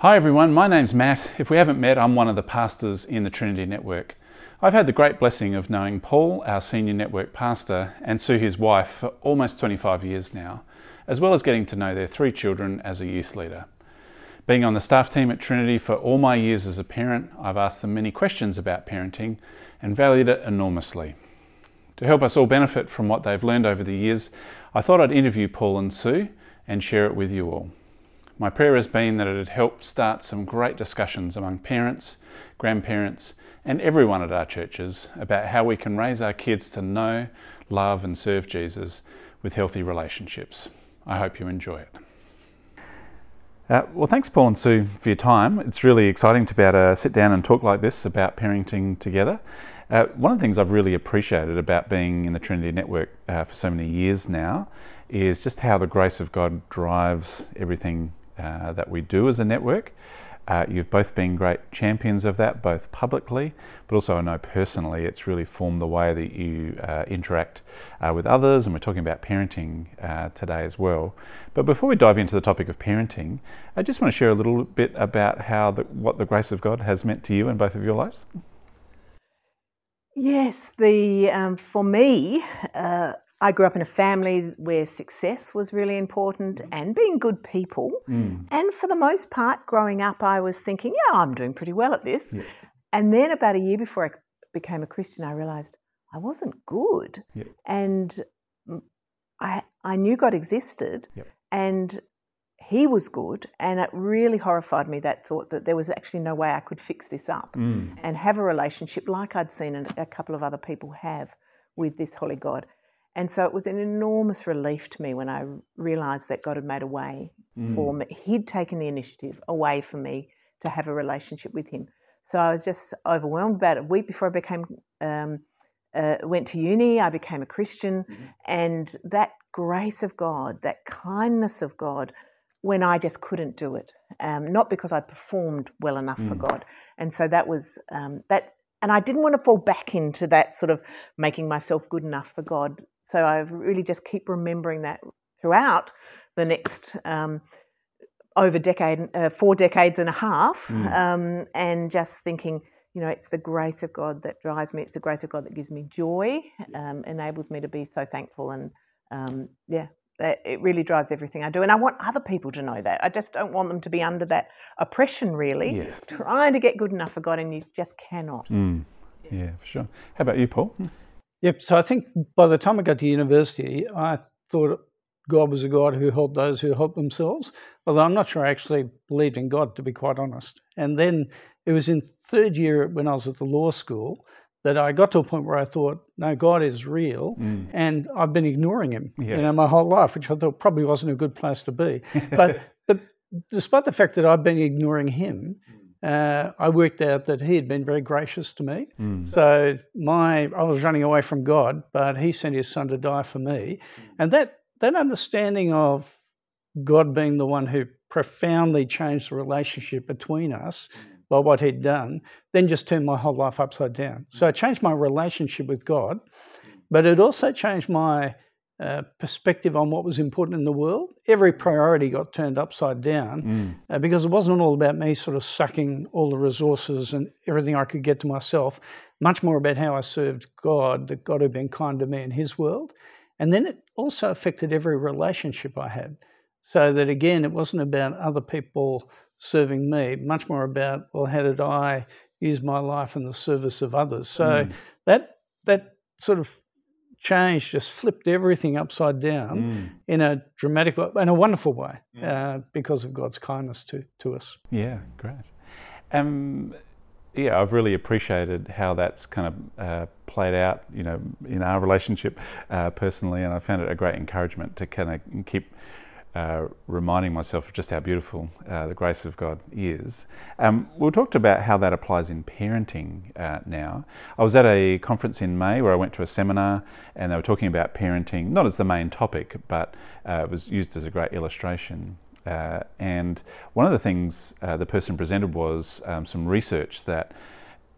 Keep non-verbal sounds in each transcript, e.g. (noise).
Hi everyone, my name's Matt. If we haven't met, I'm one of the pastors in the Trinity Network. I've had the great blessing of knowing Paul, our senior network pastor, and Sue, his wife, for almost 25 years now, as well as getting to know their three children as a youth leader. Being on the staff team at Trinity for all my years as a parent, I've asked them many questions about parenting and valued it enormously. To help us all benefit from what they've learned over the years, I thought I'd interview Paul and Sue and share it with you all. My prayer has been that it had helped start some great discussions among parents, grandparents, and everyone at our churches about how we can raise our kids to know, love, and serve Jesus with healthy relationships. I hope you enjoy it. Uh, well, thanks, Paul and Sue, for your time. It's really exciting to be able to sit down and talk like this about parenting together. Uh, one of the things I've really appreciated about being in the Trinity Network uh, for so many years now is just how the grace of God drives everything uh, that we do as a network. Uh, you've both been great champions of that, both publicly, but also I know personally it's really formed the way that you uh, interact uh, with others, and we're talking about parenting uh, today as well. But before we dive into the topic of parenting, I just want to share a little bit about how the, what the grace of God has meant to you in both of your lives. Yes, the um, for me, uh, I grew up in a family where success was really important and being good people. Mm. And for the most part, growing up, I was thinking, yeah, I'm doing pretty well at this. Yeah. And then about a year before I became a Christian, I realized I wasn't good. Yeah. And I, I knew God existed yep. and He was good. And it really horrified me that thought that there was actually no way I could fix this up mm. and have a relationship like I'd seen a couple of other people have with this holy God. And so it was an enormous relief to me when I realised that God had made a way mm. for me. He'd taken the initiative away from me to have a relationship with Him. So I was just overwhelmed about it. A week before I became, um, uh, went to uni, I became a Christian, mm-hmm. and that grace of God, that kindness of God, when I just couldn't do it, um, not because I performed well enough mm. for God, and so that was um, that. And I didn't want to fall back into that sort of making myself good enough for God so I really just keep remembering that throughout the next um, over decade, uh, four decades and a half, mm. um, and just thinking, you know, it's the grace of God that drives me. It's the grace of God that gives me joy, um, enables me to be so thankful, and um, yeah, it really drives everything I do. And I want other people to know that. I just don't want them to be under that oppression, really, yes. trying to get good enough for God, and you just cannot. Mm. Yeah, for sure. How about you, Paul? Yep. So I think by the time I got to university, I thought God was a God who helped those who helped themselves. Although I'm not sure I actually believed in God, to be quite honest. And then it was in third year when I was at the law school that I got to a point where I thought, no, God is real, mm. and I've been ignoring Him, yeah. you know, my whole life, which I thought probably wasn't a good place to be. but (laughs) but despite the fact that I've been ignoring Him, uh, I worked out that he had been very gracious to me. Mm. So my I was running away from God, but he sent his son to die for me. And that that understanding of God being the one who profoundly changed the relationship between us by what he'd done, then just turned my whole life upside down. So it changed my relationship with God, but it also changed my uh, perspective on what was important in the world. Every priority got turned upside down mm. uh, because it wasn't all about me sort of sucking all the resources and everything I could get to myself, much more about how I served God, that God had been kind to me in His world. And then it also affected every relationship I had. So that again, it wasn't about other people serving me, much more about, well, how did I use my life in the service of others? So mm. that that sort of change just flipped everything upside down mm. in a dramatic in a wonderful way uh, because of God's kindness to, to us. Yeah, great. Um, yeah, I've really appreciated how that's kind of uh, played out, you know, in our relationship uh, personally, and I found it a great encouragement to kind of keep uh, reminding myself of just how beautiful uh, the grace of God is. Um, we talked about how that applies in parenting uh, now. I was at a conference in May where I went to a seminar and they were talking about parenting, not as the main topic, but uh, it was used as a great illustration. Uh, and one of the things the person presented was um, some research that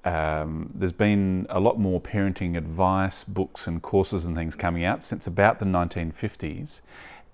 um, there's been a lot more parenting advice, books, and courses and things coming out since about the 1950s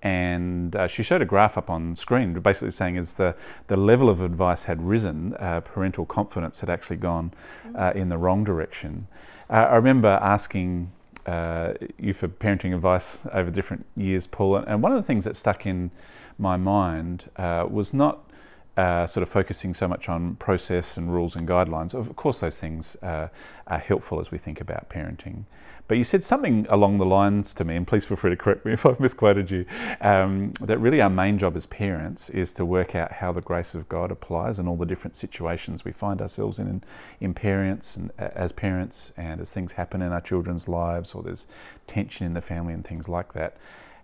and uh, she showed a graph up on screen, basically saying as the, the level of advice had risen, uh, parental confidence had actually gone uh, in the wrong direction. Uh, I remember asking uh, you for parenting advice over different years, Paul, and one of the things that stuck in my mind uh, was not uh, sort of focusing so much on process and rules and guidelines. Of course, those things uh, are helpful as we think about parenting. But you said something along the lines to me, and please feel free to correct me (laughs) if I've misquoted you, um, that really our main job as parents is to work out how the grace of God applies in all the different situations we find ourselves in, in, in parents and as parents, and as things happen in our children's lives, or there's tension in the family and things like that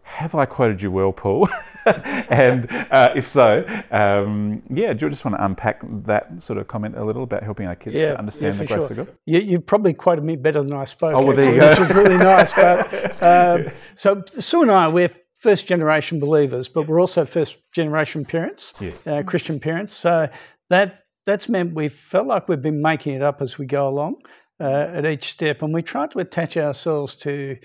have I quoted you well, Paul? (laughs) and uh, if so, um, yeah, do you just want to unpack that sort of comment a little about helping our kids yeah, to understand yeah, the grace sure. of God? You, you probably quoted me better than I spoke. Oh, well, there you go. Which is really nice. But, (laughs) um, so Sue and I, we're first generation believers, but we're also first generation parents, yes. uh, Christian parents. So that that's meant we felt like we've been making it up as we go along uh, at each step, and we tried to attach ourselves to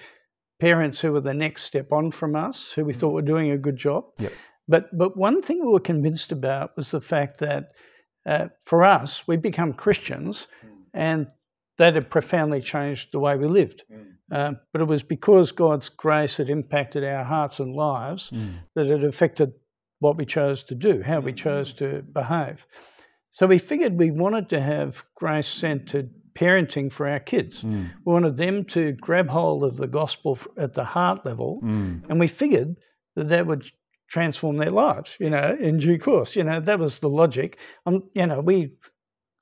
parents who were the next step on from us, who we thought were doing a good job. Yep. But but one thing we were convinced about was the fact that uh, for us, we become Christians, mm. and that had profoundly changed the way we lived. Mm. Uh, but it was because God's grace had impacted our hearts and lives mm. that it affected what we chose to do, how we chose to behave. So we figured we wanted to have grace centered parenting for our kids. Mm. We wanted them to grab hold of the gospel at the heart level, mm. and we figured that that would transform their lives, you know, in due course. You know, that was the logic. Um, you know, we,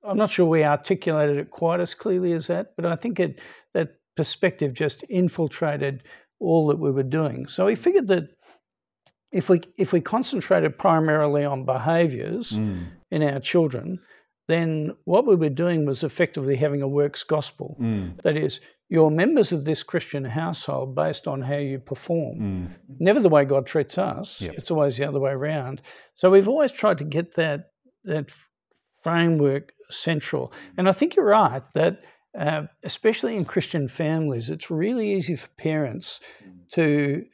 I'm not sure we articulated it quite as clearly as that, but I think it that perspective just infiltrated all that we were doing. So we figured that if we if we concentrated primarily on behaviours mm. In our children, then what we were doing was effectively having a works gospel. Mm. That is, you're members of this Christian household based on how you perform. Mm. Never the way God treats us. Yep. It's always the other way around. So we've always tried to get that that framework central. And I think you're right that uh, especially in Christian families, it's really easy for parents to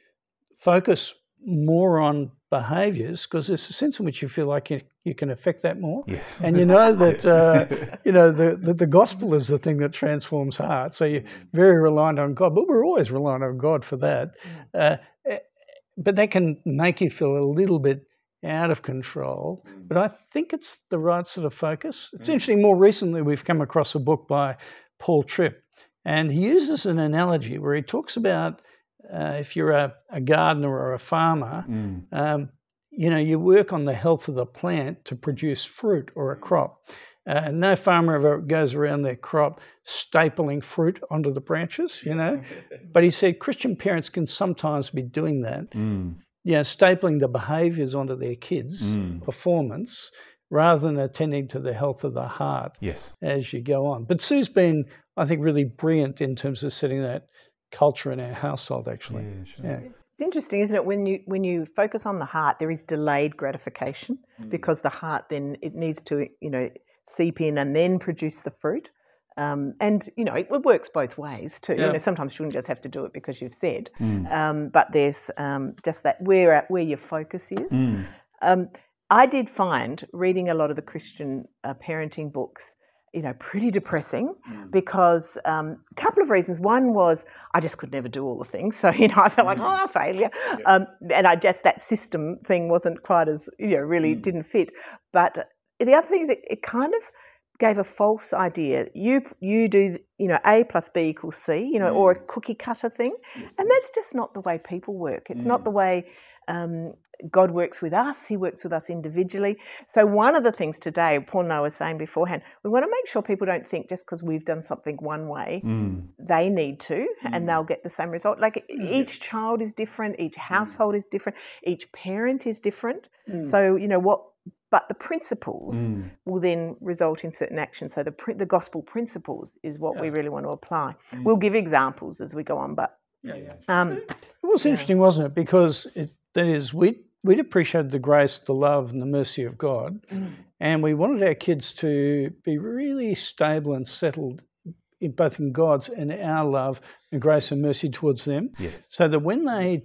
focus more on behaviours because there's a sense in which you feel like you, you can affect that more. Yes. And you know that (laughs) uh, you know the, the, the gospel is the thing that transforms hearts. So you're very reliant on God, but we're always reliant on God for that. Uh, eh, but that can make you feel a little bit out of control. But I think it's the right sort of focus. It's interesting. More recently, we've come across a book by Paul Tripp, and he uses an analogy where he talks about uh, if you're a, a, gardener or a farmer, mm. um, you know, you work on the health of the plant to produce fruit or a crop. Uh, no farmer ever goes around their crop stapling fruit onto the branches, you know. (laughs) but he said Christian parents can sometimes be doing that. Mm. You know, stapling the behaviours onto their kids' mm. performance rather than attending to the health of the heart yes. as you go on. But Sue's been, I think, really brilliant in terms of setting that culture in our household, actually. Yeah, sure. yeah. It's interesting, isn't it? When you when you focus on the heart, there is delayed gratification mm. because the heart then it needs to you know seep in and then produce the fruit. Um, and you know it, it, works both ways too. Yeah. You know, sometimes you shouldn't just have to do it because you've said, mm. um, but there's um, just that where where your focus is. Mm. Um, I did find reading a lot of the Christian uh, parenting books you know, pretty depressing mm. because um, a couple of reasons. One was I just could never do all the things, (laughs) so you know I felt like mm. oh failure, yeah. um, and I just that system thing wasn't quite as you know really mm. didn't fit. But the other thing is it, it, kind of gave a false idea. You you do you know A plus B equals C, you know, or a mm. cookie cutter thing, yes. and that's just not the way people work. It's not mm. the way um, God works with us, He works with us individually. So, one of the things today, Paul and I were saying beforehand, we want to make sure people don't think just because we've done something one way, mm. they need to mm. and they'll get the same result. Like mm. each child is different, each mm. household is different, each parent is different. Mm. So, you know, what but the principles mm. will then result in certain actions. So the the gospel principles is what yeah. we really want to apply. Mm. We'll give examples as we go on, but yeah, yeah. Um, it was yeah. interesting, wasn't it? Because it, that is we we'd appreciated the grace, the love, and the mercy of God, mm. and we wanted our kids to be really stable and settled, in, both in God's and our love and grace and mercy towards them, yes. so that when they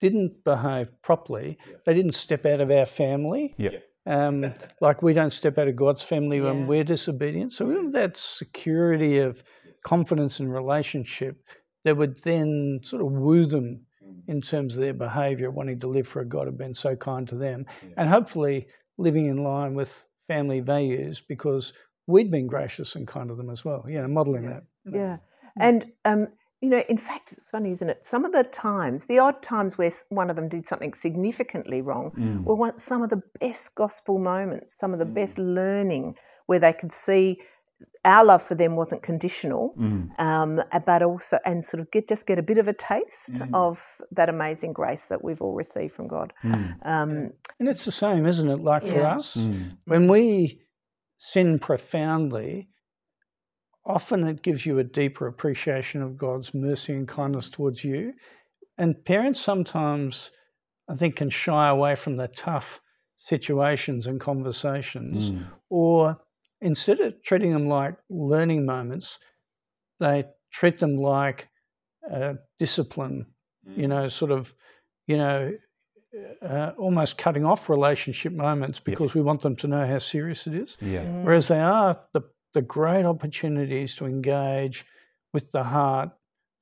didn't behave properly, they didn't step out of our family. Yeah. Um, like we don't step out of God's family when Yeah. we're disobedient. So we have that security of confidence and relationship that would then sort of woo them in terms of their behaviour, wanting to live for a God who'd been so kind to them, and hopefully living in line with family values because we'd been gracious and kind to them as well. You know, modelling that. Yeah. And, um, you know, in fact, it's funny, isn't it? Some of the times, the odd times where one of them did something significantly wrong, Mm. were one, some of the best gospel moments, some of the best learning where they could see our love for them wasn't conditional, Mm. um, but also, and sort of get just get a bit of a taste Mm. of that amazing grace that we've all received from God. Um, And it's the same, isn't it? Like for us, Mm. when we sin profoundly, often it gives you a deeper appreciation of God's mercy and kindness towards you. And parents sometimes, I think, can shy away from the tough situations and conversations, Mm. or instead of treating them like learning moments, they treat them like uh, discipline, you know, sort of, you know, uh, almost cutting off relationship moments because we want them to know how serious it is. Yeah. Whereas they are the, the great opportunities to engage with the heart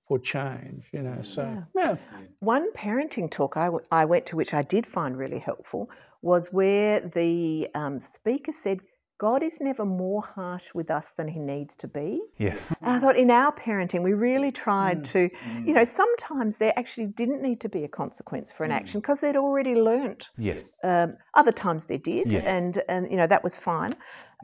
for change, you know. So, yeah. One parenting talk I, w- I went to, which I did find really helpful, was where the um, speaker said, God is never more harsh with us than he needs to be. Yes. And I thought in our parenting, we really tried to, you know, sometimes there actually didn't need to be a consequence for an action because they'd already learnt. Yes. Um, other times there did, Yes. and and you know that was fine.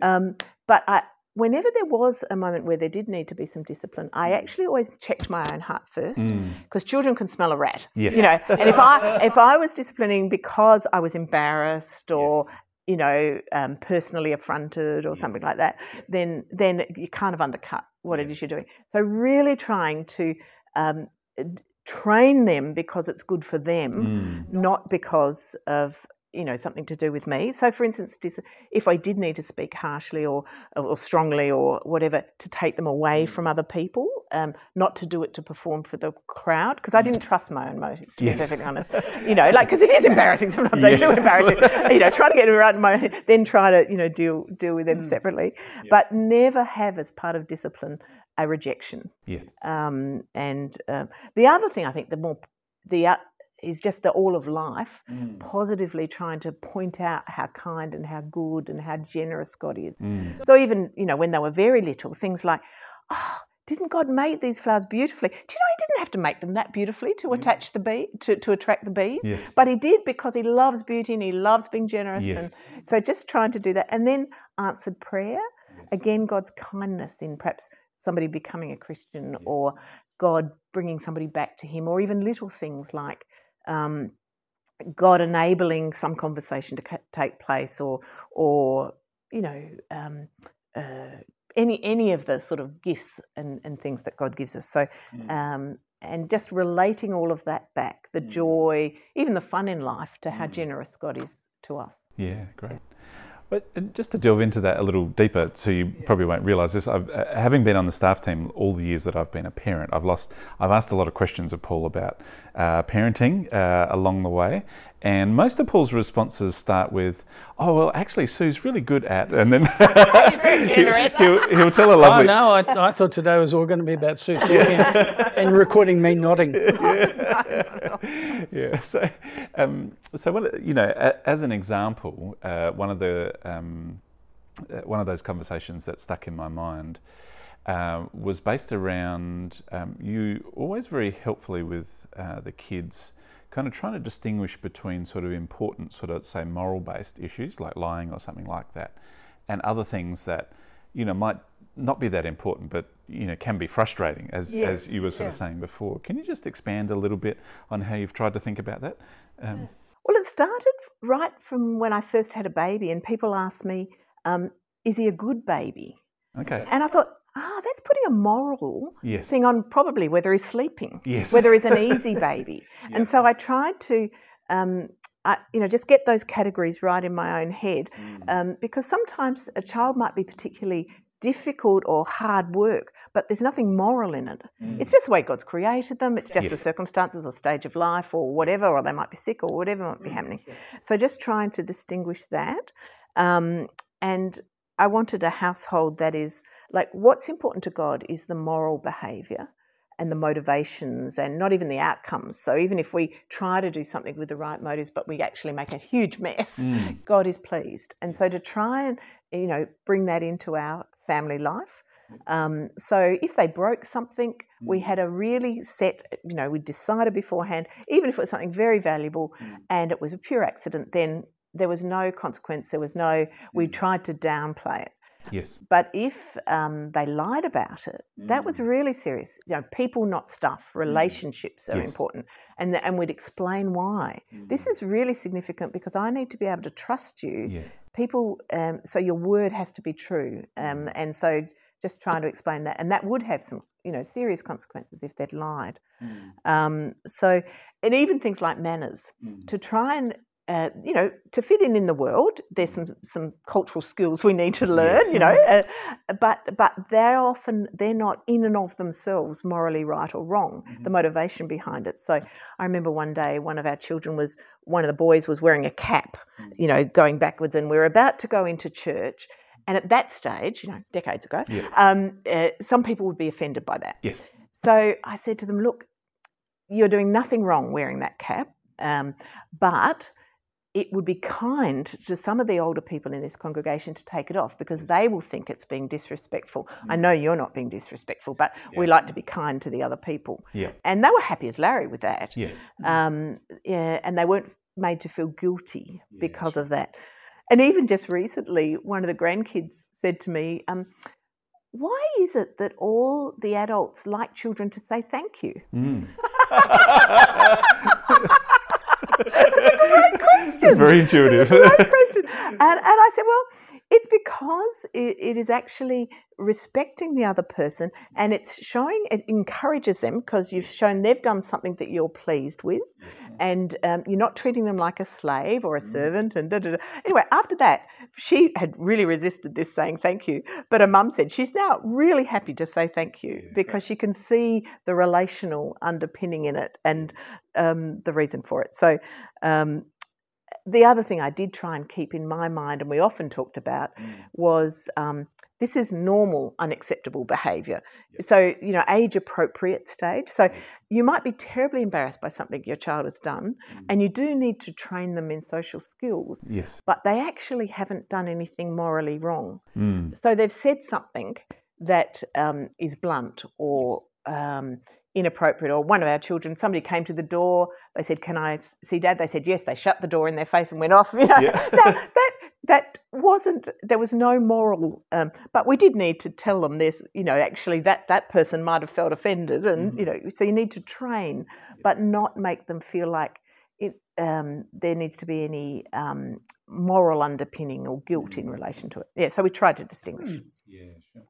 Um, but I, whenever there was a moment where there did need to be some discipline, I actually always checked my own heart first because children can smell a rat. Yes. You know, and if I (laughs) if I was disciplining because I was embarrassed or you know um, personally affronted or something like that, then then you kind of undercut what it is you're doing. So really trying to um, train them because it's good for them, Mm. not because of you know something to do with me. So, for instance, if I did need to speak harshly or or strongly or whatever to take them away from other people, um, not to do it to perform for the crowd because I didn't trust my own motives to Yes. be perfectly honest. (laughs) You know, like because it is embarrassing sometimes. They do Yes. embarrass you. Know, try to get it right in my then try to you know deal deal with them separately, but never have as part of discipline a rejection. Yeah. Um, and um, the other thing I think the more the uh, is just the all of life mm. positively trying to point out how kind and how good and how generous God is. Mm. So even you know when they were very little, things like, oh, didn't God make these flowers beautifully? Do you know He didn't have to make them that beautifully to mm. attach the bee to, to attract the bees, Yes. but He did because He loves beauty and He loves being generous. Yes. And so just trying to do that, and then answered prayer. Again, God's kindness in perhaps somebody becoming a Christian or God bringing somebody back to Him, or even little things like um, God enabling some conversation to take place, or or you know um, uh, any any of the sort of gifts and, and things that God gives us. So. Um, and just relating all of that back, the joy, even the fun in life, to how generous God is to us. Yeah, great. But just to delve into that a little deeper, so you probably won't realise this. I've, uh, having been on the staff team all the years that I've been a parent, I've lost. I've asked a lot of questions of Paul about uh, parenting uh, along the way, and most of Paul's responses start with, "Oh well, actually, Sue's really good at," and then (laughs) he'll, he'll tell a lovely. Oh, lovely. no, I, I thought today was all going to be about Sue talking (laughs) and recording me nodding. (laughs) yeah. So, um, so what you know, a, as an example, uh, one of the um, uh, one of those conversations that stuck in my mind uh, was based around um, you always very helpfully with uh, the kids, kind of trying to distinguish between sort of important, sort of say moral based issues like lying or something like that, and other things that you know might not be that important, but you know can be frustrating, as Yes, as you were sort of saying before. Can you just expand a little bit on how you've tried to think about that? Um, Well, it started right from when I first had a baby, and people asked me, um, "Is he a good baby?" okay. And I thought, ah, that's putting a moral Yes. thing on probably whether he's sleeping, Yes. whether he's an (laughs) easy baby. And so I tried to, um, I, you know, just get those categories right in my own head, Mm. um, because sometimes a child might be particularly difficult or hard work, but there's nothing moral in it. Mm. It's just the way God's created them. It's just yes. the circumstances or stage of life or whatever, or they might be sick or whatever might be mm. happening. So just trying to distinguish that. Um, and I wanted a household that is like what's important to God is the moral behavior and the motivations and not even the outcomes. So even if we try to do something with the right motives, but we actually make a huge mess, mm. God is pleased. And so to try and you know bring that into our family life. Um, so if they broke something, we mm. had a really set, you know, we decided beforehand, even if it was something very valuable mm. and it was a pure accident, then there was no consequence. There was no, we mm. tried to downplay it. Yes. But if um, they lied about it, mm. that was mm. really serious. You know, people, not stuff. Mm. Relationships mm. are yes. important, and and we'd explain why. Mm. This is really significant because I need to be able to trust you. Yeah. People, um, so your word has to be true, um, mm. and so just trying to explain that, and that would have some, you know, serious consequences if they'd lied. Um, so, and even things like manners, to try and uh, you know, to fit in in the world, there's some some cultural skills we need to learn. Yes. You know, uh, but but they're often they're not in and of themselves morally right or wrong. Mm-hmm. The motivation behind it. So I remember one day one of our children was one of the boys was wearing a cap, mm-hmm. you know, going backwards, and we were about to go into church. And at that stage, you know, decades ago, yeah. um, uh, some people would be offended by that. Yes. So I said to them, look, you're doing nothing wrong wearing that cap, um, but it would be kind to some of the older people in this congregation to take it off because they will think it's being disrespectful. Mm. I know you're not being disrespectful, but yeah. we like to be kind to the other people. Yeah. And they were happy as Larry with that. Yeah. Um, yeah and they weren't made to feel guilty yeah, because of that. And even just recently, one of the grandkids said to me, um, why is it that all the adults like children to say thank you? Mm. (laughs) It's a great question. Very intuitive. great question. And, and I said, well, it's because it, it is actually respecting the other person and it's showing, it encourages them because you've shown they've done something that you're pleased with and um, you're not treating them like a slave or a mm. servant. And da, da, da. anyway, after that, she had really resisted this saying thank you. But her mum said she's now really happy to say thank you because she can see the relational underpinning in it and um, the reason for it. So, um, the other thing I did try and keep in my mind, and we often talked about, mm. was um, this is normal, unacceptable behaviour. Yep. So, you know, age appropriate stage. So, you might be terribly embarrassed by something your child has done, mm. and you do need to train them in social skills. Yes. But they actually haven't done anything morally wrong. Mm. So, they've said something that um, is blunt or. Um, inappropriate or one of our children somebody came to the door they said can i see dad they said yes they shut the door in their face and went off (laughs) you know yeah. (laughs) now, that that wasn't there was no moral um, but we did need to tell them this you know actually that that person might have felt offended and mm-hmm. you know so you need to train yes. but not make them feel like it, um, there needs to be any um, moral underpinning or guilt mm-hmm. in relation to it yeah so we tried to distinguish mm. yeah sure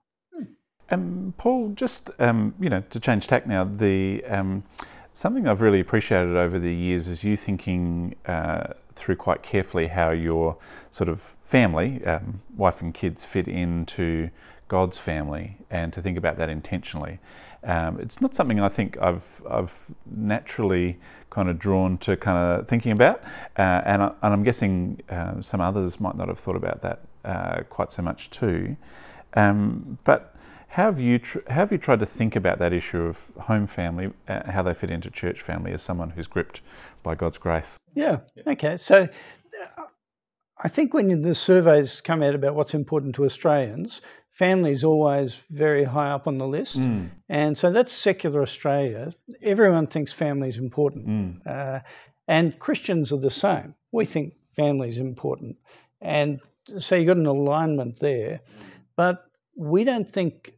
um, Paul, just um, you know, to change tack now, the um, something I've really appreciated over the years is you thinking uh, through quite carefully how your sort of family, um, wife and kids, fit into God's family, and to think about that intentionally. Um, it's not something I think I've I've naturally kind of drawn to kind of thinking about, uh, and, I, and I'm guessing uh, some others might not have thought about that uh, quite so much too. Um, but how have you tr- how have you tried to think about that issue of home family, uh, how they fit into church family, as someone who's gripped by God's grace? Yeah. Okay. So. Uh, I think when the surveys come out about what's important to Australians, family is always very high up on the list. Mm. And so that's secular Australia. Everyone thinks family is important. Mm. Uh, and Christians are the same. We think family is important. And so you've got an alignment there. But we don't think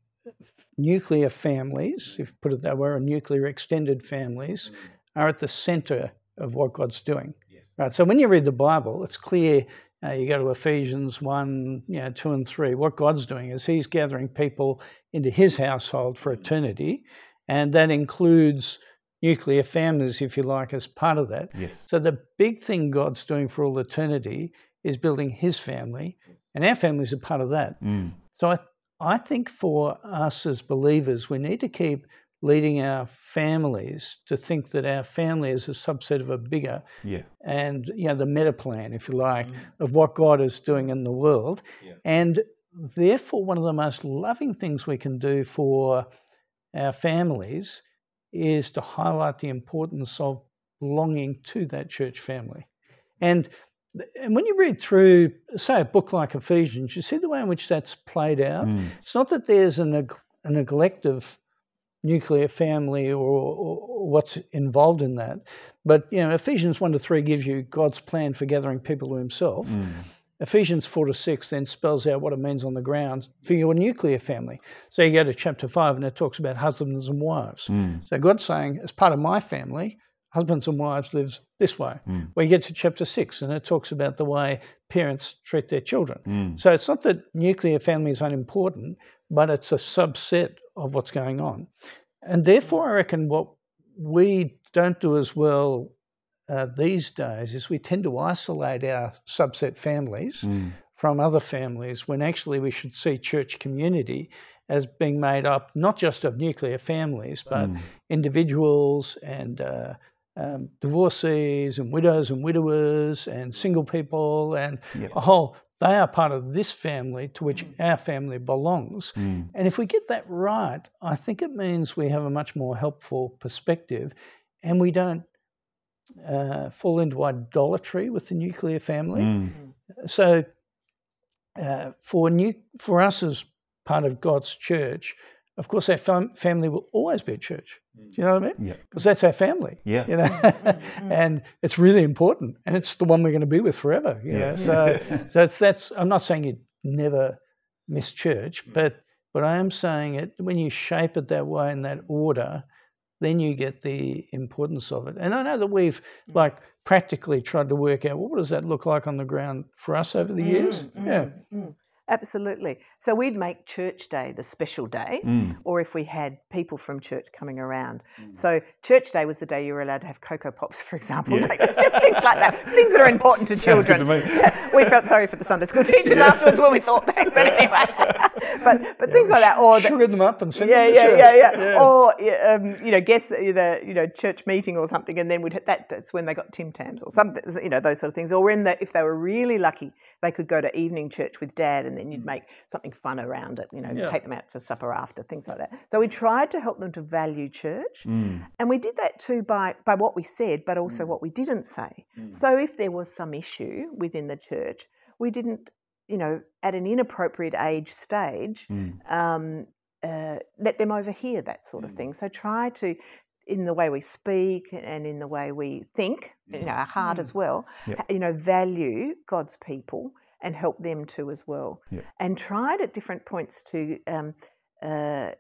nuclear families, if you put it that way, or nuclear extended families, mm. are at the center of what God's doing. Yes. Right. So when you read the Bible, it's clear. Uh, you go to Ephesians 1, you know, 2 and 3. What God's doing is He's gathering people into His household for eternity, and that includes nuclear families, if you like, as part of that. Yes. So the big thing God's doing for all eternity is building His family, and our families are part of that. Mm. So I I think for us as believers, we need to keep leading our families to think that our family is a subset of a bigger Yeah. and you know the meta plan, if you like, mm. of what God is doing in the world. Yeah. And therefore, one of the most loving things we can do for our families is to highlight the importance of belonging to that church family. And and when you read through, say, a book like Ephesians, you see the way in which that's played out. Mm. It's not that there's a, neg- a neglect of nuclear family or, or, what's involved in that, but you know, Ephesians one to three gives you God's plan for gathering people to Himself. Mm. Ephesians 4 to 6 then spells out what it means on the ground for your nuclear family. So you go to chapter 5 and it talks about husbands and wives. Mm. So God's saying, as part of my family, husbands and wives lives this way. Mm. You get to chapter 6 and it talks about the way parents treat their children. Mm. So it's not that nuclear families are unimportant, but it's a subset of what's going on. And therefore, I reckon what we don't do as well uh, these days is we tend to isolate our subset families Mm. from other families when actually we should see church community as being made up not just of nuclear families, but Mm. individuals and uh, um, divorcees and widows and widowers and single people and Yep. a whole. They are part of this family to which our family belongs. Mm. And if we get that right, I think it means we have a much more helpful perspective and we don't uh, fall into idolatry with the nuclear family. Mm. So, uh, for new, for us as part of God's church, of course, our fam- family will always be a church. Do you know what I mean? Yeah. Because that's our family. Yeah. You know, (laughs) and it's really important, and it's the one we're going to be with forever. You Yeah. know, so so it's, that's. I'm not saying you never miss church, but but I am saying it when you shape it that way in that order, then you get the importance of it. And I know that we've like practically tried to work out well, what does that look like on the ground for us over the years. Mm, Yeah. mm. Absolutely. So we'd make church day the special day, Mm. or if we had people from church coming around. So church day was the day you were allowed to have Cocoa Pops, for example. Yeah. Like, (laughs) just things like that, things that are important to (laughs) children. to (laughs) we felt sorry for the Sunday school teachers afterwards when we thought back, but anyway. but but things like that, or the, Sugar them up and send yeah, them to yeah, church. yeah, yeah, Or yeah, um, you know, guess the you know church meeting or something, and then we'd hit that. That's when they got Tim Tams or something. You know, those sort of things. Or in the if they were really lucky, they could go to evening church with dad, and then you'd make something fun around it. You know, Yeah. take them out for supper after things like that. So we tried to help them to value church, Mm. and we did that too by by what we said, but also what we didn't say. So if there was some issue within the church, we didn't. You know, at an inappropriate age stage, Mm. um, uh, let them overhear that sort of thing. So try to, in the way we speak and in the way we think, you know, our heart as well, Yep. you know, value God's people and help them too as well. Yep. And tried at different points to um, uh,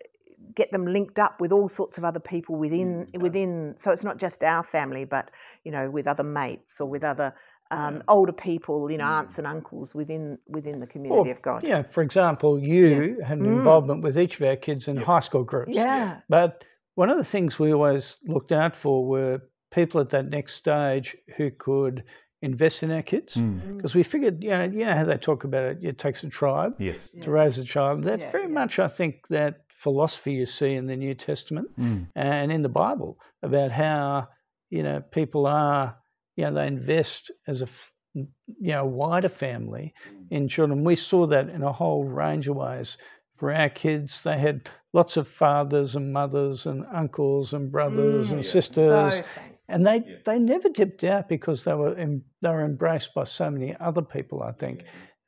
get them linked up with all sorts of other people within within. So it's not just our family, but you know, with other mates or with other. Um, older people, you know, aunts and uncles within within the community of God. Yeah, for example, you had an Mm. involvement with each of our kids in high school groups. Yeah. But one of the things we always looked out for were people at that next stage who could invest in our kids. Mm. Because we figured, you know, you know how they talk about it, it takes a tribe Yes. to raise a child. That's Yeah, very yeah. much, I think, that philosophy you see in the New Testament Mm. and in the Bible about how, you know, people are, you know, they invest as a, you know, wider family in children. We saw that in a whole range of ways. For our kids, they had lots of fathers and mothers and uncles and brothers and sisters, So thankful. And they they never dipped out because they were em, they were embraced by so many other people. I think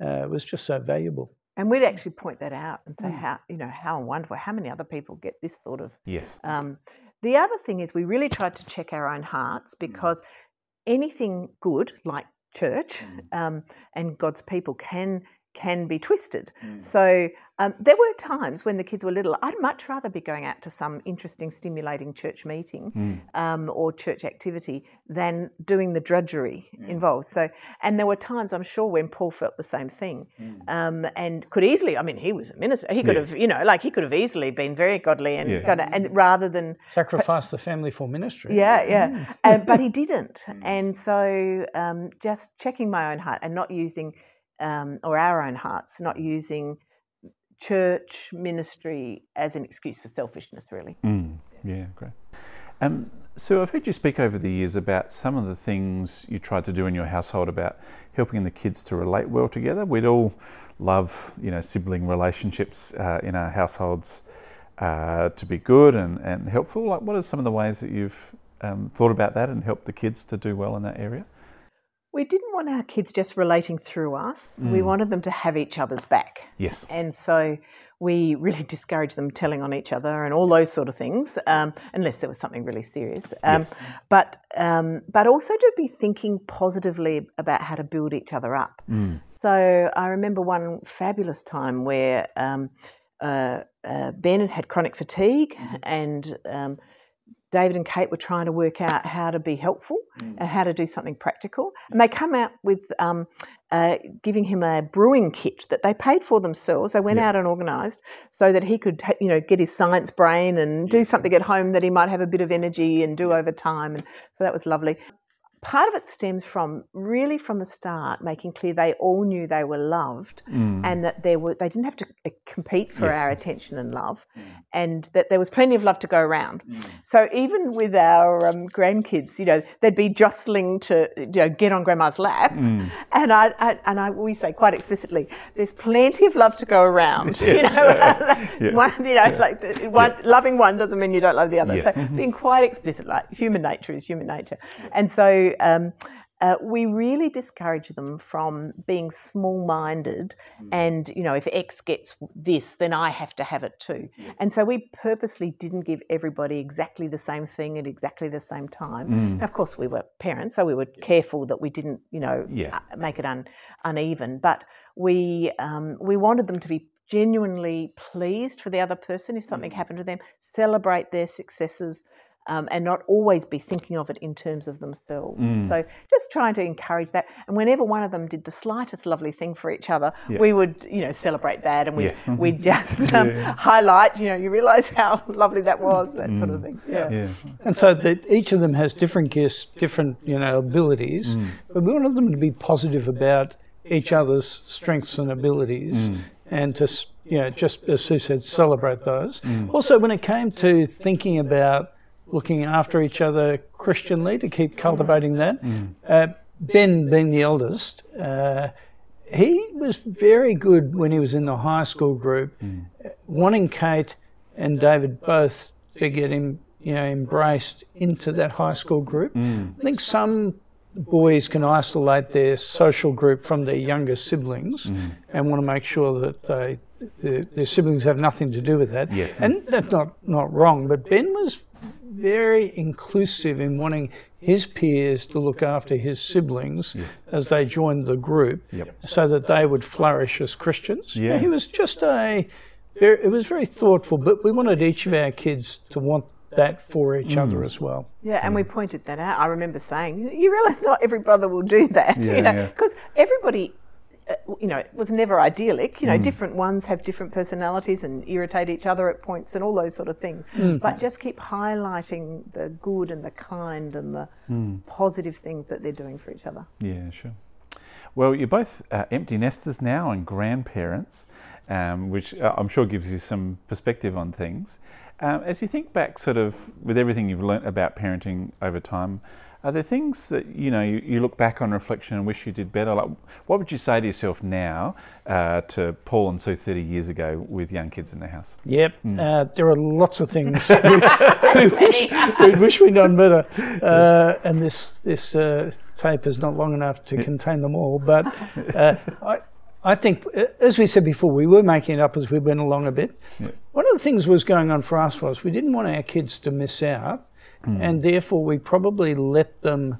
uh, it was just so valuable. And we'd actually point that out and Mm. say how you know how wonderful, how many other people get this sort of. Yes. Um, the other thing is we really tried to check our own Mm. hearts because anything good like church Mm. um, and God's people can can be twisted. Mm. So um, there were times when the kids were little. I'd much rather be going out to some interesting, stimulating church meeting Mm. um, or church activity than doing the drudgery involved. So, and there were times I'm sure when Paul felt the same thing, um, and could easily. I mean, he was a minister. He could Yeah. have, you know, like he could have easily been very godly and Yeah. gonna, and rather than Sacrifice the family for ministry. yeah, yeah. and, but he didn't. (laughs) And so um, just checking my own heart and not using, um, or our own hearts, not using church ministry as an excuse for selfishness, really. Mm, yeah, great. Um, Sue, I've heard you speak over the years about some of the things you tried to do in your household about helping the kids to relate well together. We'd all love, you know, sibling relationships uh, in our households uh, to be good and, and helpful. Like, what are some of the ways that you've um, thought about that and helped the kids to do well in that area? We didn't want our kids just relating through us. Mm. We wanted them to have each other's back. Yes. And so we really (laughs) discouraged them telling on each other and all those sort of things, um, unless there was something really serious. Um, yes. But um, but also to be thinking positively about how to build each other up. Mm. So I remember one fabulous time where um, uh, uh, Ben had chronic fatigue and um, David and Kate were trying to work out how to be helpful mm. and how to do something practical. And they come out with um, uh, giving him a brewing kit that they paid for themselves. They went yeah. out and organised so that he could, you know, get his science brain and do something at home that he might have a bit of energy and do over time. And so that was lovely part of it stems from really from the start making clear they all knew they were loved mm. and that there were they didn't have to uh, compete for yes. our attention and love mm. and that there was plenty of love to go around mm. so even with our um, grandkids you know they'd be jostling to you know get on grandma's lap mm. and I, I, and I we say quite explicitly there's plenty of love to go around (laughs) (laughs) yes. you know (laughs) yeah. one, you know yeah. like the, one, yeah. loving one doesn't mean you don't love the other yes. so mm-hmm. being quite explicit like human nature is human nature and so um, uh, we really discourage them from being small minded mm. and, you know, if X gets this, then I have to have it too. Yeah. And so we purposely didn't give everybody exactly the same thing at exactly the same time. Mm. Of course, we were parents, so we were careful that we didn't, you know, yeah. Uh, make it un- uneven. But we, um, we wanted them to be genuinely pleased for the other person if something mm. happened to them, celebrate their successes, um, and not always be thinking of it in terms of themselves. Mm. So just trying to encourage that. And whenever one of them did the slightest lovely thing for each other, yeah. we would, you know, celebrate that and we yes. we just (laughs) um, yeah. highlight. You know, you realise how lovely that was, that mm. sort of mm. thing. Yeah. yeah. And so that each of them has different gifts, different you know abilities, mm. but we wanted them to be positive about each other's strengths and abilities, mm. and to you know, just as Sue said, celebrate those. Mm. Also, when it came to thinking about looking after each other Christianly to keep cultivating that. Mm. Uh, ben, being the eldest, uh, he was very good when he was in the high school group, mm. wanting Kate and David both to get him, you know, embraced into that high school group. Mm. I think some boys can isolate their social group from their younger siblings mm. and want to make sure that they, their, their, siblings have nothing to do with that. Yes. And that's not, not wrong, but Ben was very inclusive in wanting his peers to look after his siblings yes. as they joined the group yep. so that they would flourish as Christians. Yeah. he was just a, very, it was very thoughtful, but we wanted each of our kids to want that for each mm. other as well. Yeah, and we pointed that out. I remember saying, you realise not every brother will do that, (laughs) yeah, you know, because yeah. everybody you know, it was never idyllic. You know, mm. different ones have different personalities and irritate each other at points and all those sort of things. Mm. But just keep highlighting the good and the kind and the mm. positive things that they're doing for each other. Yeah, sure. Well, you're both uh, empty nesters now and grandparents, um, which uh, I'm sure gives you some perspective on things. Um, as you think back, sort of, with everything you've learnt about parenting over time, are there things that you know you, you, look back on reflection and wish you did better? Like, what would you say to yourself now uh, to Paul and Sue 30 years ago with young kids in the house? Yep, mm. uh, there are lots of things (laughs) (laughs) we, wish, we wish we'd done better. Uh, and this this uh, tape is not long enough to contain them all. But uh, I, I think, uh, as we said before, we were making it up as we went along a bit. One of the things was going on for us was we didn't want our kids to miss out mm. and therefore we probably let them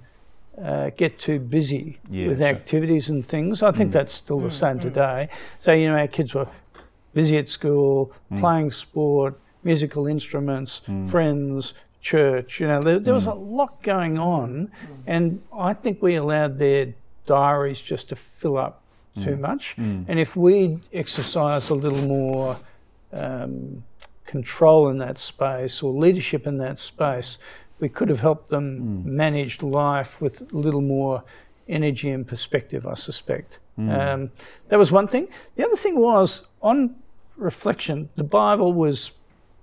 uh, get too busy yeah, with activities and things. I think mm. that's still the same mm. today. So you know, our kids were busy at school, mm. playing sport, musical instruments, mm. friends, church. You know, there, there was a lot going on, and I think we allowed their diaries just to fill up too much. And if we exercised a little more. Um, control in that space or leadership in that space, we could have helped them mm. manage life with a little more energy and perspective, I suspect. Mm. Um, that was one thing. The other thing was on reflection. The Bible was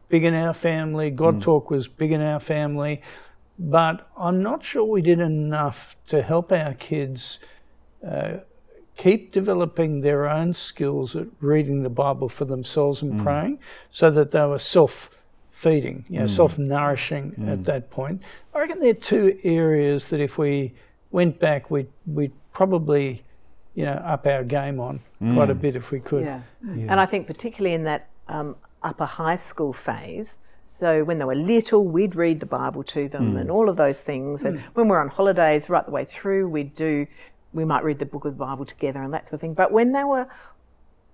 big in our family. God Mm. talk was big in our family, but I'm not sure we did enough to help our kids uh, keep developing their own skills at reading the Bible for themselves and mm. praying, so that they were self. Feeding, you know, mm. self nourishing at mm. that point. I reckon there are two areas that if we went back, we'd, we'd probably, you know, up our game on quite a bit if we could. Yeah. And I think particularly in that um, upper high school phase, so when they were little, we'd read the Bible to them and all of those things. And when we're on holidays, right the way through, we'd do, we might read the book of the Bible together and that sort of thing. But when they were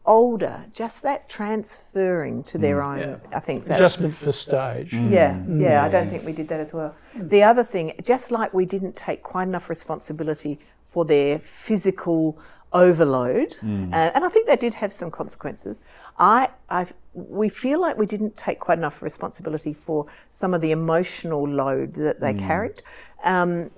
older, just that transferring to their mm. own, Yeah. I think that's Adjustment for stage. Mm. yeah, mm. yeah, I don't think we did that as well. The other thing, just like we didn't take quite enough responsibility for their physical overload, uh, and I think that did have some consequences. I, I, we feel like we didn't take quite enough responsibility for some of the emotional load that they carried. Um,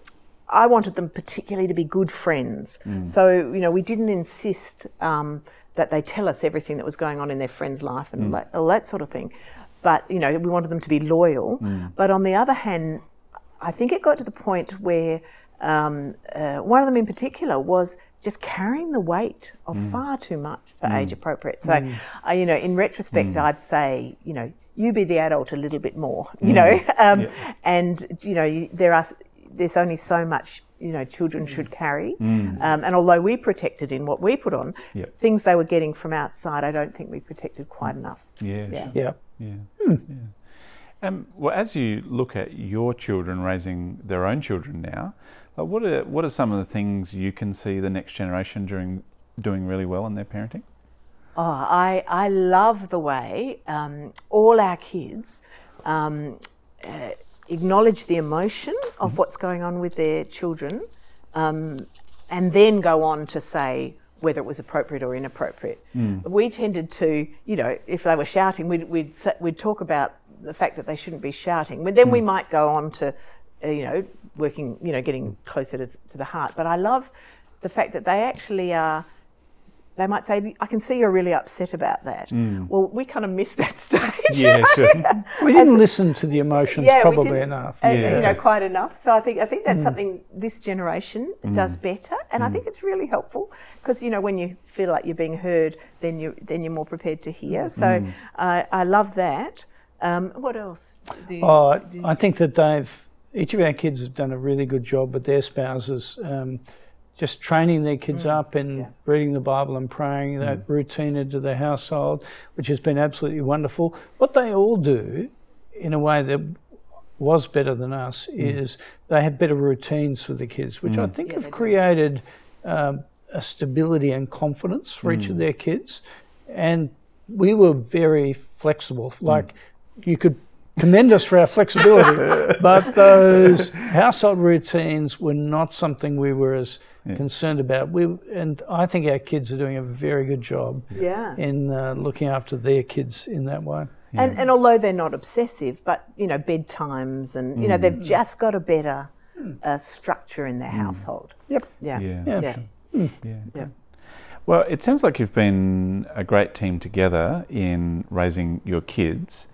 I wanted them particularly to be good friends. So, you know, we didn't insist um, that they tell us everything that was going on in their friend's life and like, all that sort of thing. But, you know, we wanted them to be loyal. But on the other hand, I think it got to the point where um, uh, one of them in particular was just carrying the weight of far too much for age appropriate. So, uh, you know, in retrospect, I'd say, you know, you be the adult a little bit more, you know, (laughs) um, and you know, there are there's only so much you know children should carry, um, and although we protected in what we put on, Yep. things they were getting from outside, I don't think we protected quite enough. Yeah. Yeah. sure. Yeah. Yeah. yeah. Um, well, as you look at your children raising their own children now, uh, what are what are some of the things you can see the next generation doing doing really well in their parenting? Oh, I, I love the way um, all our kids um, uh, acknowledge the emotion of what's going on with their children um, and then go on to say whether it was appropriate or inappropriate. We tended to, you know, if they were shouting, we'd, we'd, we'd talk about the fact that they shouldn't be shouting, but then we might go on to, uh, you know, working, you know, getting closer to, to the heart. But I love the fact that they actually are they might say, I can see you're really upset about that. Well, we kind of missed that (laughs) stage. Yeah, sure. (laughs) We didn't listen to the emotions Yeah, probably didn't, enough. uh, Yeah. You know, quite enough. So I think I think that's something this generation does better, and I think it's really helpful because you know when you feel like you're being heard, then you then you're more prepared to hear. So I I love that. Um, what else? Do you- Oh, do you- I think that they've each of our kids have done a really good job with their spouses, um, just training their kids mm. up in reading the Bible and praying that mm. routine into their household, which has been absolutely wonderful. What they all do, in a way that was better than us, mm. is they have better routines for the kids, which I think Yeah, have created um, a stability and confidence for each of their kids. And we were very flexible. Like you could commend us for our flexibility, (laughs) but those household routines were not something we were as concerned about. We and I think our kids are doing a very good job yeah. in uh, looking after their kids in that way. And, and although they're not obsessive, but you know, bedtimes and you know, they've just got a better uh, structure in their household. Yep. Yeah. Yeah. Yeah. Yeah. Yeah. Yeah. Well, it sounds like you've been a great team together in raising your kids.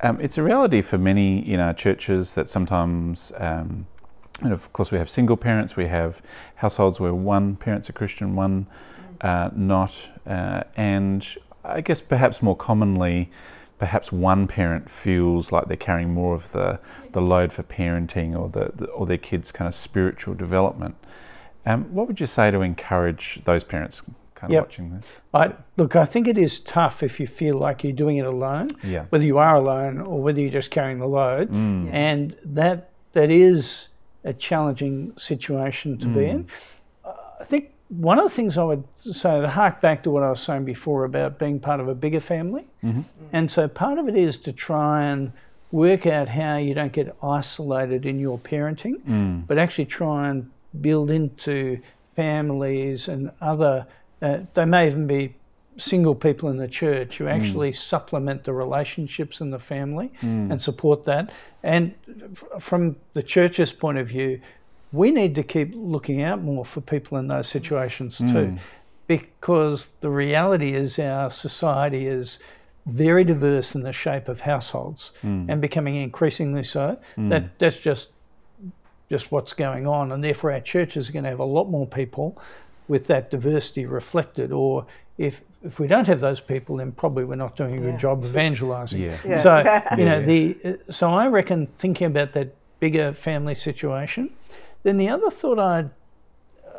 Um, it's a reality for many in our churches that sometimes, um, and of course, we have single parents, we have households where one parent's a Christian, one uh, not, uh, and I guess perhaps more commonly, perhaps one parent feels like they're carrying more of the, the load for parenting or the, the or their kids' kind of spiritual development. Um, what would you say to encourage those parents kind of watching this? I look. I think it is tough if you feel like you're doing it alone. Yeah. Whether you are alone or whether you're just carrying the load, Mm. and that that is a challenging situation to be Mm. in. Uh, I think one of the things I would say to hark back to what I was saying before about being part of a bigger family, Mm-hmm. and so part of it is to try and work out how you don't get isolated in your parenting, Mm. but actually try and build into families and other. Uh, they may even be single people in the church who hmm. actually supplement the relationships in the family hmm. and support that. And f- from the church's point of view, we need to keep looking out more for people in those situations hmm. too, because the reality is our society is very diverse in the shape of households and becoming increasingly so. That that's just just what's going on, and therefore our churches are going to have a lot more people with that diversity reflected. Or if if we don't have those people, then probably we're not doing a good Yeah. job evangelising. Yeah. Yeah. So (laughs) you know the uh, so I reckon thinking about that bigger family situation. Then the other thought I'd, uh,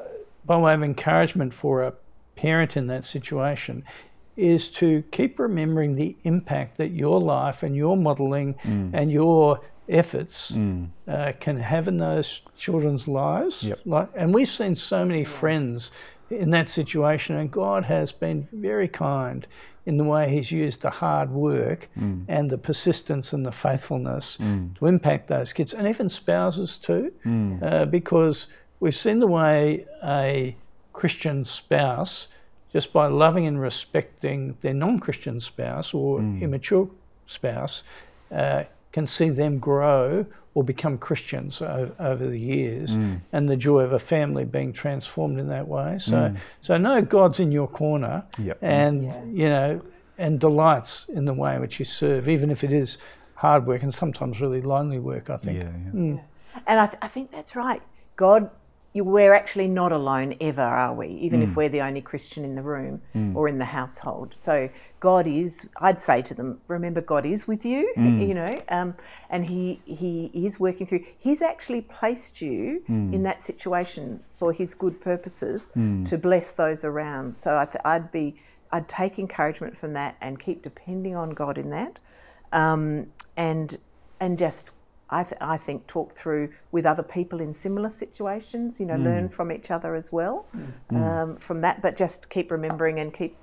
by way of encouragement for a parent in that situation, is to keep remembering the impact that your life and your modelling Mm. and your efforts uh, can have in those children's lives. Yep. Like, and we've seen so many friends in that situation, and God has been very kind in the way He's used the hard work Mm. and the persistence and the faithfulness to impact those kids, and even spouses too, Mm. uh, because we've seen the way a Christian spouse, just by loving and respecting their non-Christian spouse or Mm. immature spouse, uh, can see them grow or become Christians o- over the years, Mm. and the joy of a family being transformed in that way. So, so know God's in your corner, Yep. and Yeah. you know, and delights in the way in which you serve, even if it is hard work and sometimes really lonely work. I think. Yeah, yeah. Mm. And I, th- I think that's right. God, you, we're actually not alone ever, are we? Even if mm. we're the only Christian in the room mm. or in the household. So God is. I'd say to them, remember, God is with you. (laughs) Mm. You know, um, and He He is working through. He's actually placed you in that situation for His good purposes to bless those around. So I th- I'd be. I'd take encouragement from that and keep depending on God in that, um, and and just I, th- I think talk through with other people in similar situations. You know, mm. learn from each other as well mm. Mm. um, from that. But just keep remembering and keep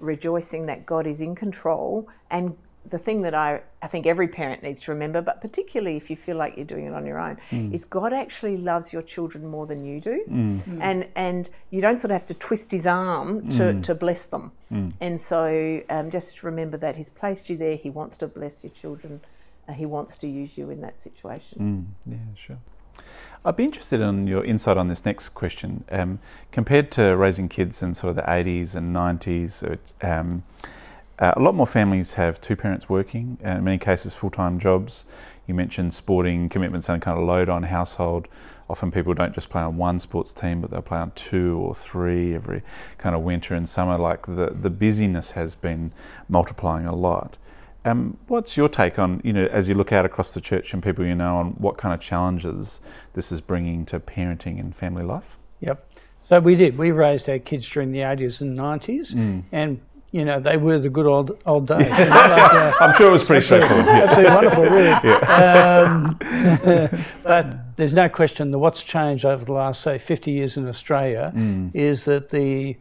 rejoicing that God is in control. And the thing that I, I think every parent needs to remember, but particularly if you feel like you're doing it on your own, is God actually loves your children more than you do, and and you don't sort of have to twist His arm to, to bless them. And so um, just remember that He's placed you there. He wants to bless your children. He wants to use you in that situation. Yeah, sure. I'd be interested in your insight on this next question. Um, compared to raising kids in sort of the 80s and 90s, uh, um, uh, a lot more families have two parents working, uh, in many cases full time jobs. You mentioned sporting commitments and kind of load on household. Often people don't just play on one sports team, but they'll play on two or three every kind of winter and summer. Like the, the busyness has been multiplying a lot. Um, what's your take on, you know, as you look out across the church and people you know, on what kind of challenges this is bringing to parenting and family life? Yep. So we did. We raised our kids during the 80s and 90s, and you know they were the good old old days. Was like, uh, (laughs) I'm sure it was pretty straightforward. Yeah. absolutely wonderful, really. (laughs) Um, (laughs) but there's no question that what's changed over the last, say, 50 years in Australia is that the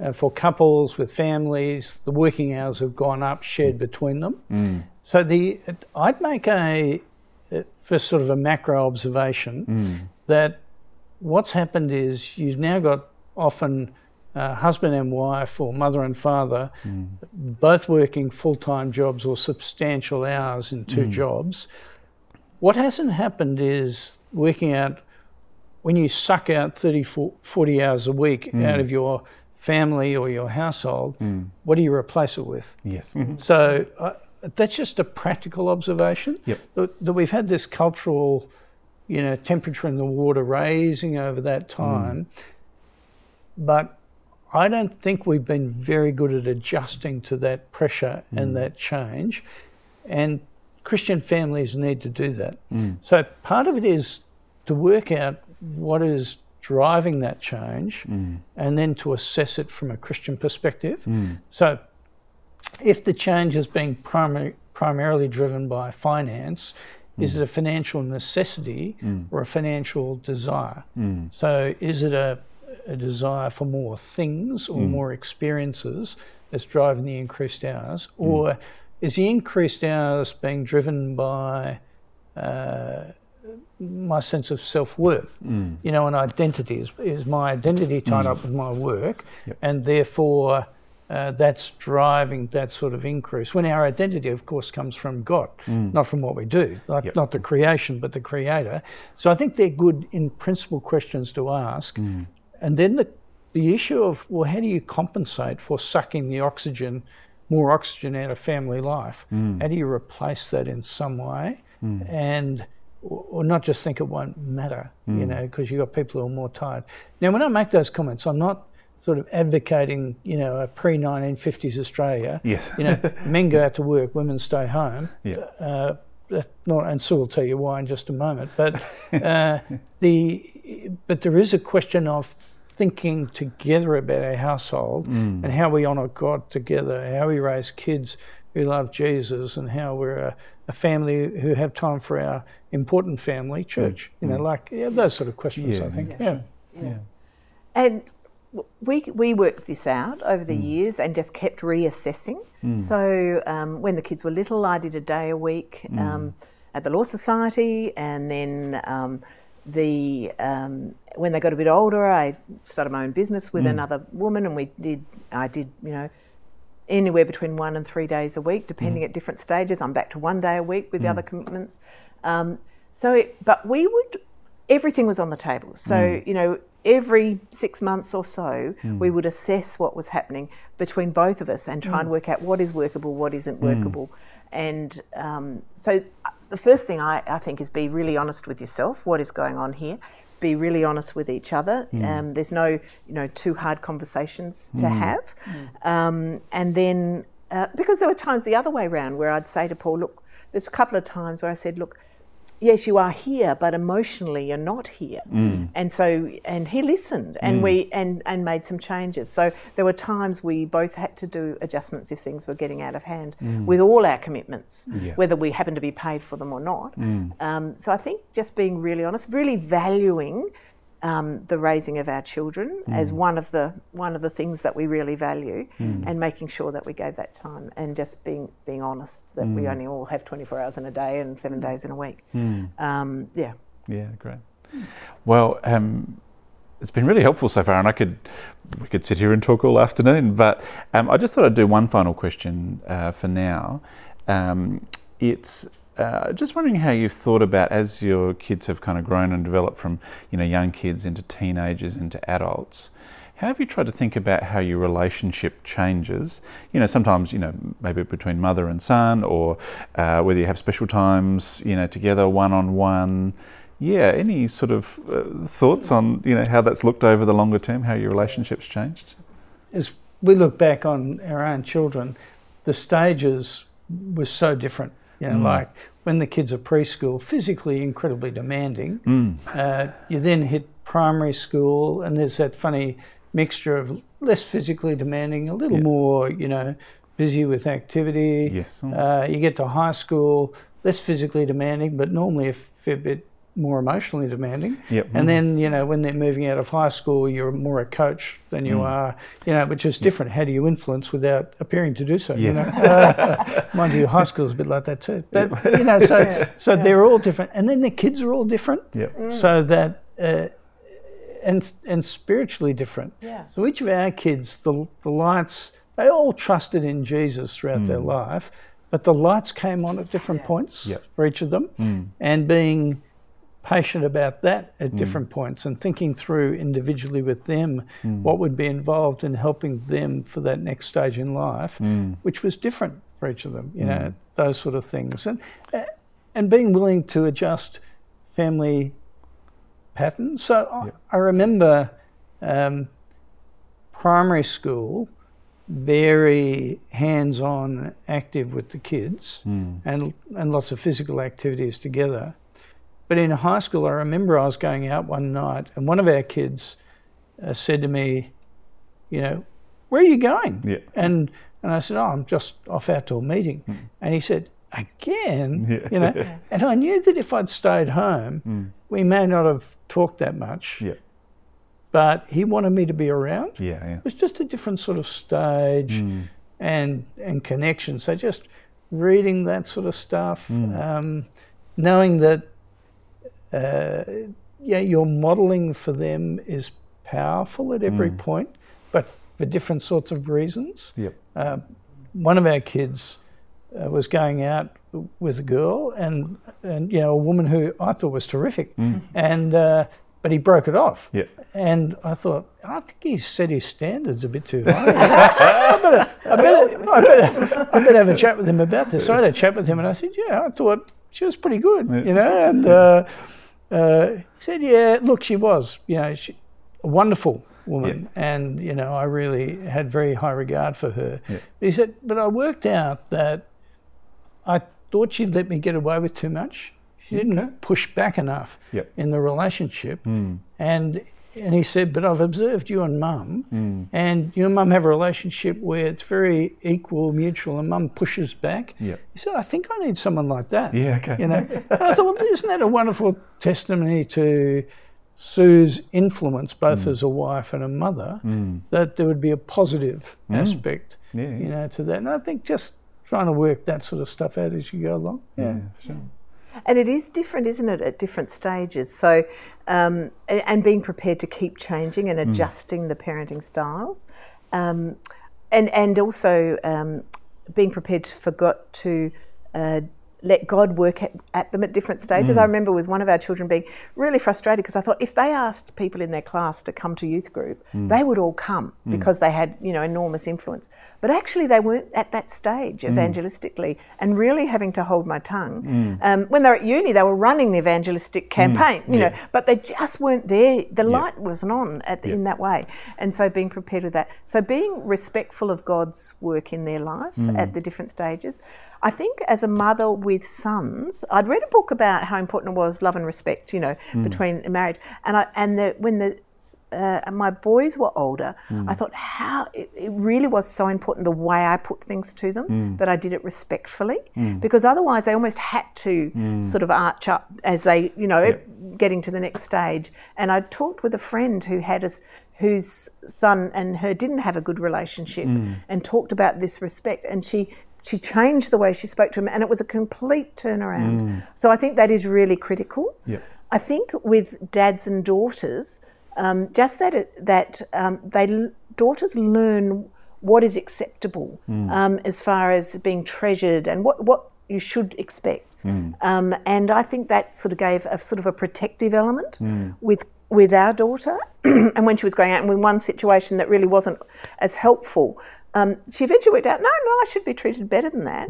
uh, for couples with families, the working hours have gone up, shared between them. So the I'd make a uh, first sort of a macro observation that what's happened is you've now got often uh, husband and wife or mother and father both working full-time jobs or substantial hours in two jobs. What hasn't happened is working out when you suck out 30 40 hours a week out of your family or your household hmm. what do you replace it with Yes. Mm-hmm. so uh, that's just a practical observation Yep. that, that we've had this cultural, you know, temperature in the water raising over that hmm. time. But I don't think we've been very good at adjusting to that pressure and hmm. that change. And Christian families need to do that. So part of it is to work out what is driving that change mm. and then to assess it from a Christian perspective. Mm. So if the change is being primary, primarily driven by finance, mm. is it a financial necessity or a financial desire? So is it a, a desire for more things or more experiences that's driving the increased hours? Or is the increased hours being driven by uh, my sense of self worth? Mm. You know, and identity is, is my identity tied mm. up with my work, and therefore uh, that's driving that sort of increase. When our identity, of course, comes from God, mm. not from what we do, like, Yep. not the creation, but the Creator. So I think they're good in principle questions to ask. And then the, the issue of, well, how do you compensate for sucking the oxygen more oxygen out of family life. Mm. How do you replace that in some way? And or or not just think it won't matter, you Mm. know, because you've got people who are more tired. Now, when I make those comments, I'm not sort of advocating, you know, a pre 1950s Australia. Yes. You know, (laughs) men go out to work, women stay home. Yeah. Uh, not, and Sue will tell you why in just a moment. But (laughs) uh, the but there is a question of thinking together about our household Mm. and how we honour God together, how we raise kids who love Jesus, and how we're a, a family who have time for our important family, church. You know, like yeah, those sort of questions. Mm. Yeah, I think. yeah. Yeah. Yeah. And we, we worked this out over Mm. the years and just kept reassessing. So um, when the kids were little, I did a day a week Mm. um, at the Law Society, and then um, the um, when they got a bit older, I started my own business Mm. with another woman, and we did I did you know anywhere between one and three days a week, depending at different stages. I'm back to one day a week with the other commitments. Um, so, it, but we would, everything was on the table. So, you know, every six months or so, we would assess what was happening between both of us and try and work out what is workable, what isn't workable. And um, so, uh, the first thing I, I think is be really honest with yourself. What is going on here? Be really honest with each other. Um, there's no, you know, too hard conversations to have. Um, and then, uh, because there were times the other way around where I'd say to Paul, look, there's a couple of times where I said, look, yes, you are here, but emotionally you're not here. Mm. And so, and he listened, and mm. we and and made some changes. So there were times we both had to do adjustments if things were getting out of hand mm. with all our commitments, Yeah. whether we happen to be paid for them or not. Um, so I think just being really honest, really valuing. Um, the raising of our children as one of the one of the things that we really value, and making sure that we gave that time, and just being being honest that we only all have 24 hours in a day and seven days in a week. Um, yeah. Yeah, great. Well, um, it's been really helpful so far, and I could we could sit here and talk all afternoon. But um, I just thought I'd do one final question uh, for now. Um, it's uh, just wondering how you've thought about as your kids have kind of grown and developed from you know young kids into teenagers into adults. How have you tried to think about how your relationship changes? You know, sometimes you know maybe between mother and son, or uh, whether you have special times, you know, together one on one. Yeah, any sort of uh, thoughts on you know how that's looked over the longer term, how your relationships changed? As we look back on our own children, the stages were so different. You know, like when the kids are preschool, physically incredibly demanding. Mm. Uh, you then hit primary school, and there's that funny mixture of less physically demanding, a little Yeah. more, you know, busy with activity. Yes. Uh, you get to high school, less physically demanding, but normally a fair bit more emotionally demanding. Yep. And then, you know, when they're moving out of high school, you're more a coach than Mm. you are, you know, which is different. How do you influence without appearing to do so? You know? Uh, mind you, high school's a bit like that too. But, you know, so, so they're all different. And then the kids are all different. Yep. So that, uh, and, and spiritually different. Yeah. So each of our kids, the, the lights, they all trusted in Jesus throughout their life, but the lights came on at different points Yep. for each of them. And being patient about that at mm. different points and thinking through individually with them mm. what would be involved in helping them for that next stage in life, mm. which was different for each of them, you know, those sort of things. And, uh, and being willing to adjust family patterns. So I, I remember um, primary school, very hands on, active with the kids, and, and lots of physical activities together. But in high school, I remember I was going out one night, and one of our kids uh, said to me, You know, where are you going? Yeah. And, and I said, Oh, I'm just off out to a meeting. And he said, Again? Yeah. You know, (laughs) and I knew that if I'd stayed home, we may not have talked that much, Yeah. but he wanted me to be around. Yeah. Yeah. It was just a different sort of stage and and connection. So just reading that sort of stuff, um, knowing that uh, yeah, your modelling for them is powerful at every point, but for different sorts of reasons. Yep. Uh, one of our kids uh, was going out with a girl, and and you know a woman who I thought was terrific, and uh, but but he broke it off. Yeah. And I thought, I think he set his standards a bit too high. (laughs) I, better, I, better, I, better, I better have a chat with him about this. So I had a chat with him and I said, Yeah, I thought she was pretty good, you know. And uh, he said, Yeah, look, she was, you know, she, a wonderful woman. And, you know, I really had very high regard for her. Yeah. But he said, But I worked out that I thought she'd let me get away with too much. She didn't push back enough Yep. in the relationship. And and he said, but I've observed you and mum, and you and mum have a relationship where it's very equal, mutual, and mum pushes back. Yep. He said, I think I need someone like that. Yeah, okay. You know, and I thought, well, isn't that a wonderful testimony to Sue's influence, both Mm. as a wife and a mother, that there would be a positive aspect, Mm. Yeah, you know, to that. And I think just trying to work that sort of stuff out as you go along. Yeah, for sure. And it is different, isn't it, at different stages? So, um, and being prepared to keep changing and adjusting the parenting styles, um, and and also um, being prepared to forgot to. Uh, let God work at, at them at different stages. I mm. remember with one of our children being really frustrated because I thought if they asked people in their class to come to youth group, mm. they would all come mm. because they had, you know, enormous influence. But actually, they weren't at that stage evangelistically and really having to hold my tongue. Um, when they were at uni, they were running the evangelistic campaign, you know, but they just weren't there. The light wasn't on at, in that way. And so being prepared with that. So being respectful of God's work in their life at the different stages. I think as a mother with sons, I'd read a book about how important it was love and respect, you know, hmm. between marriage. And I and the when the uh, and my boys were older, hmm. I thought how it, it really was so important the way I put things to them hmm. that I did it respectfully because otherwise they almost had to sort of arch up as they, you know, getting to the next stage. And I talked with a friend who had us whose son and her didn't have a good relationship and talked about this respect. And she she changed the way she spoke to him and it was a complete turnaround. So I think that is really critical. Yep. I think with dads and daughters, um, just that that um, they daughters learn what is acceptable um, as far as being treasured and what what you should expect. Um, and I think that sort of gave a sort of a protective element with with our daughter. (clears throat) and when she was going out, and with one situation that really wasn't as helpful, um, she eventually worked out, no, no, I should be treated better than that.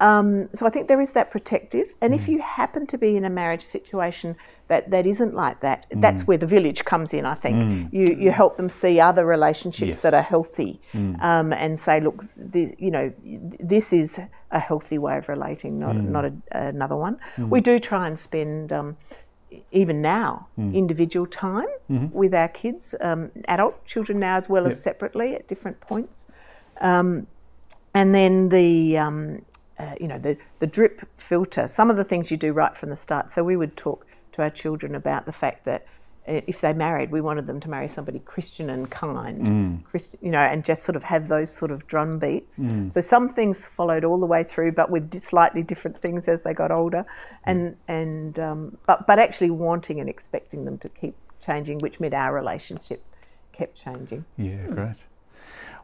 Um, so I think there is that protective. And if you happen to be in a marriage situation that, that isn't like that, that's where the village comes in, I think. You, you help them see other relationships Yes. that are healthy um, and say, look, this, you know, this is a healthy way of relating, not, not a, another one. We do try and spend. Um, even now, individual time with our kids, um, adult children now as well as separately at different points. Um, and then the, um, uh, you know, the, the drip filter, some of the things you do right from the start. So we would talk to our children about the fact that uh, if they married, we wanted them to marry somebody Christian and kind, Christ, you know, and just sort of have those sort of drum beats. So some things followed all the way through, but with slightly different things as they got older, and and um, but but actually wanting and expecting them to keep changing, which meant our relationship kept changing. Yeah, great.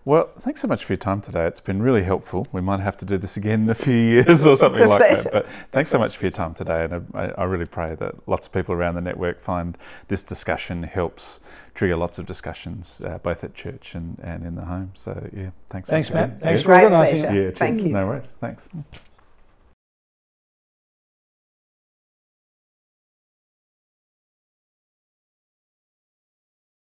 Well, thanks so much for your time today. It's been really helpful. We might have to do this again in a few years or (laughs) something like pleasure. that. But thanks so much for your time today. And I, I really pray that lots of people around the network find this discussion helps trigger lots of discussions, uh, both at church and, and in the home. So, yeah, thanks. Thanks, once. Matt. Thanks Yeah. for Great organising it. pleasure. Yeah, Thank you. No worries. Thanks.